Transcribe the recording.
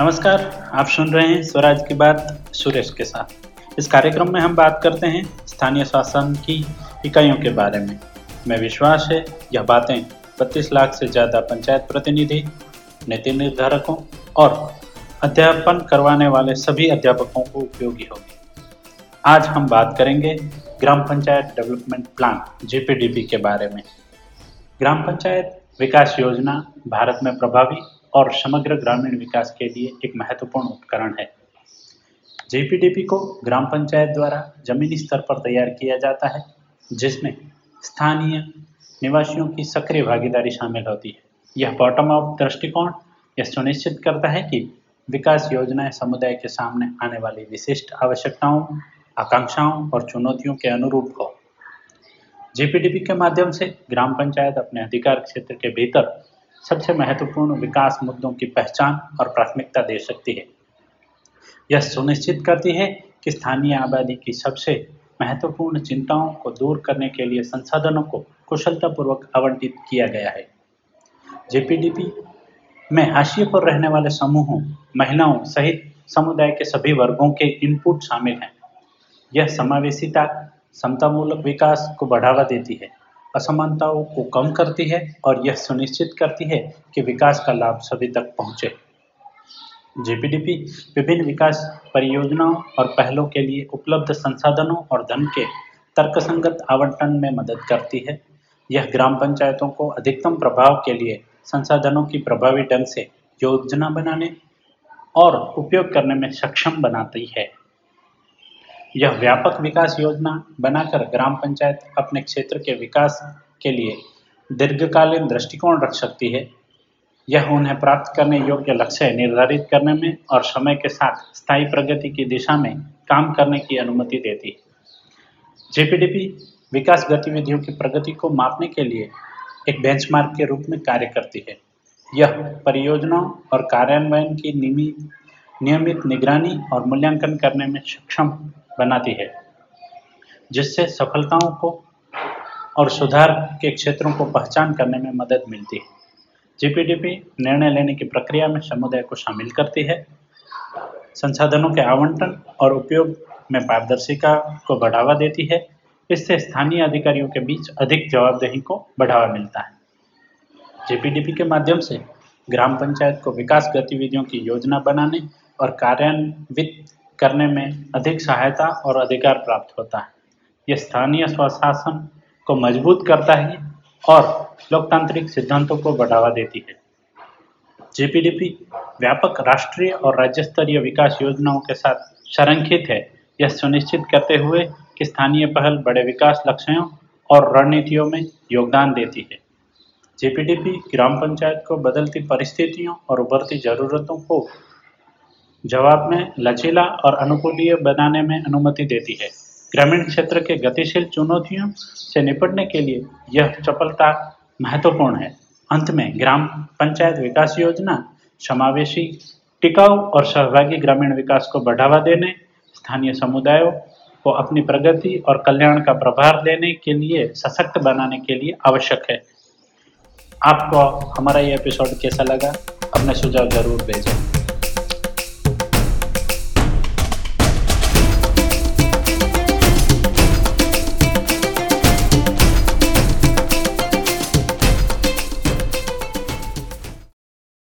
नमस्कार, आप सुन रहे हैं स्वराज की बात सुरेश के साथ। इस कार्यक्रम में हम बात करते हैं स्थानीय शासन की इकाइयों के बारे में। मैं विश्वास है, यह बातें बत्तीस लाख से ज़्यादा पंचायत प्रतिनिधि, नीति निर्धारकों और अध्यापन करवाने वाले सभी अध्यापकों को उपयोगी होगी। आज हम बात करेंगे gram panchayat development plan, GPDP के बारे में। ग्राम पंचायत विकास योजना भारत में प्रभावी और समग्र ग्रामीण विकास के लिए एक महत्वपूर्ण उपकरण है। जीपीडीपी को ग्राम पंचायत द्वारा जमीनी स्तर पर तैयार किया जाता है, जिसमें स्थानीय निवासियों की सक्रिय भागीदारी शामिल होती है। यह बॉटम अप दृष्टिकोण यह सुनिश्चित करता है कि विकास योजनाएँ समुदाय के सामने आने वाली विशिष्ट आवश्यकताओं, आकांक्षाओं और चुनौतियों के अनुरूप हो। जीपीडीपी के माध्यम से ग्राम पंचायत अपने अधिकार क्षेत्र के भीतर सबसे महत्वपूर्ण विकास मुद्दों की पहचान और प्राथमिकता दे सकती है। यह सुनिश्चित करती है कि स्थानीय आबादी की सबसे महत्वपूर्ण चिंताओं को दूर करने के लिए संसाधनों को कुशलतापूर्वक आवंटित किया गया है। जेपीडीपी में हाशिए पर रहने वाले समूहों, महिलाओं सहित समुदाय के सभी वर्गों के इनपुट शामिल हैं। यह समावेशिता, समतामूलक विकास को बढ़ावा देती है। असमानताओं को कम करती है और यह सुनिश्चित करती है कि विकास का लाभ सभी तक पहुँचे। जीपीडीपी विभिन्न विकास परियोजनाओं और पहलों के लिए उपलब्ध संसाधनों और धन के तर्कसंगत आवंटन में मदद करती है। यह ग्राम पंचायतों को अधिकतम प्रभाव के लिए संसाधनों की प्रभावी ढंग से योजना बनाने और उपयोग करने में सक्षम बनाती है। यह व्यापक विकास योजना बनाकर ग्राम पंचायत अपने क्षेत्र के विकास के लिए दीर्घकालीन दृष्टिकोण रख सकती है। यह उन्हें प्राप्त करने योग्य लक्ष्य निर्धारित करने में और समय के साथ स्थायी प्रगति की दिशा में काम करने की अनुमति देती है। जेपीडीपी विकास गतिविधियों की प्रगति को मापने के लिए एक बेंचमार्क के रूप में कार्य करती है। यह परियोजनाओं और कार्यान्वयन की नियमित निगरानी और मूल्यांकन करने में सक्षम बनाती है, जिससे सफलताओं को और सुधार के क्षेत्रों को पहचान करने में मदद मिलती है। जीपीडीपी निर्णय लेने की प्रक्रिया में समुदाय को शामिल करती है। संसाधनों के आवंटन और उपयोग में पारदर्शिता को बढ़ावा देती है। इससे स्थानीय अधिकारियों के बीच अधिक जवाबदेही को बढ़ावा मिलता है। जेपीडीपी के माध्यम से ग्राम पंचायत को विकास गतिविधियों की योजना बनाने और कार्यान्वित करने में अधिक सहायता और अधिकार प्राप्त होता है। यह स्थानीय स्वशासन को मज़बूत करता है और लोकतांत्रिक सिद्धांतों को बढ़ावा देती है। जेपीडीपी व्यापक राष्ट्रीय और राज्य स्तरीय विकास योजनाओं के साथ संरक्षित है। यह सुनिश्चित करते हुए कि स्थानीय पहल बड़े विकास लक्ष्यों और रणनीतियों में योगदान देती है। जेपीडीपी ग्राम पंचायत को बदलती परिस्थितियों और उभरती जरूरतों को जवाब में लचीला और अनुकूलीय बनाने में अनुमति देती है। ग्रामीण क्षेत्र के गतिशील चुनौतियों से निपटने के लिए यह चपलता महत्वपूर्ण है। अंत में ग्राम पंचायत विकास योजना, समावेशी टिकाऊ और सहभागी ग्रामीण विकास को बढ़ावा देने, स्थानीय समुदायों को अपनी प्रगति और कल्याण का प्रभार देने के लिए सशक्त बनाने के लिए आवश्यक है। आपको हमारा ये एपिसोड कैसा लगा? अपने सुझाव ज़रूर भेजें।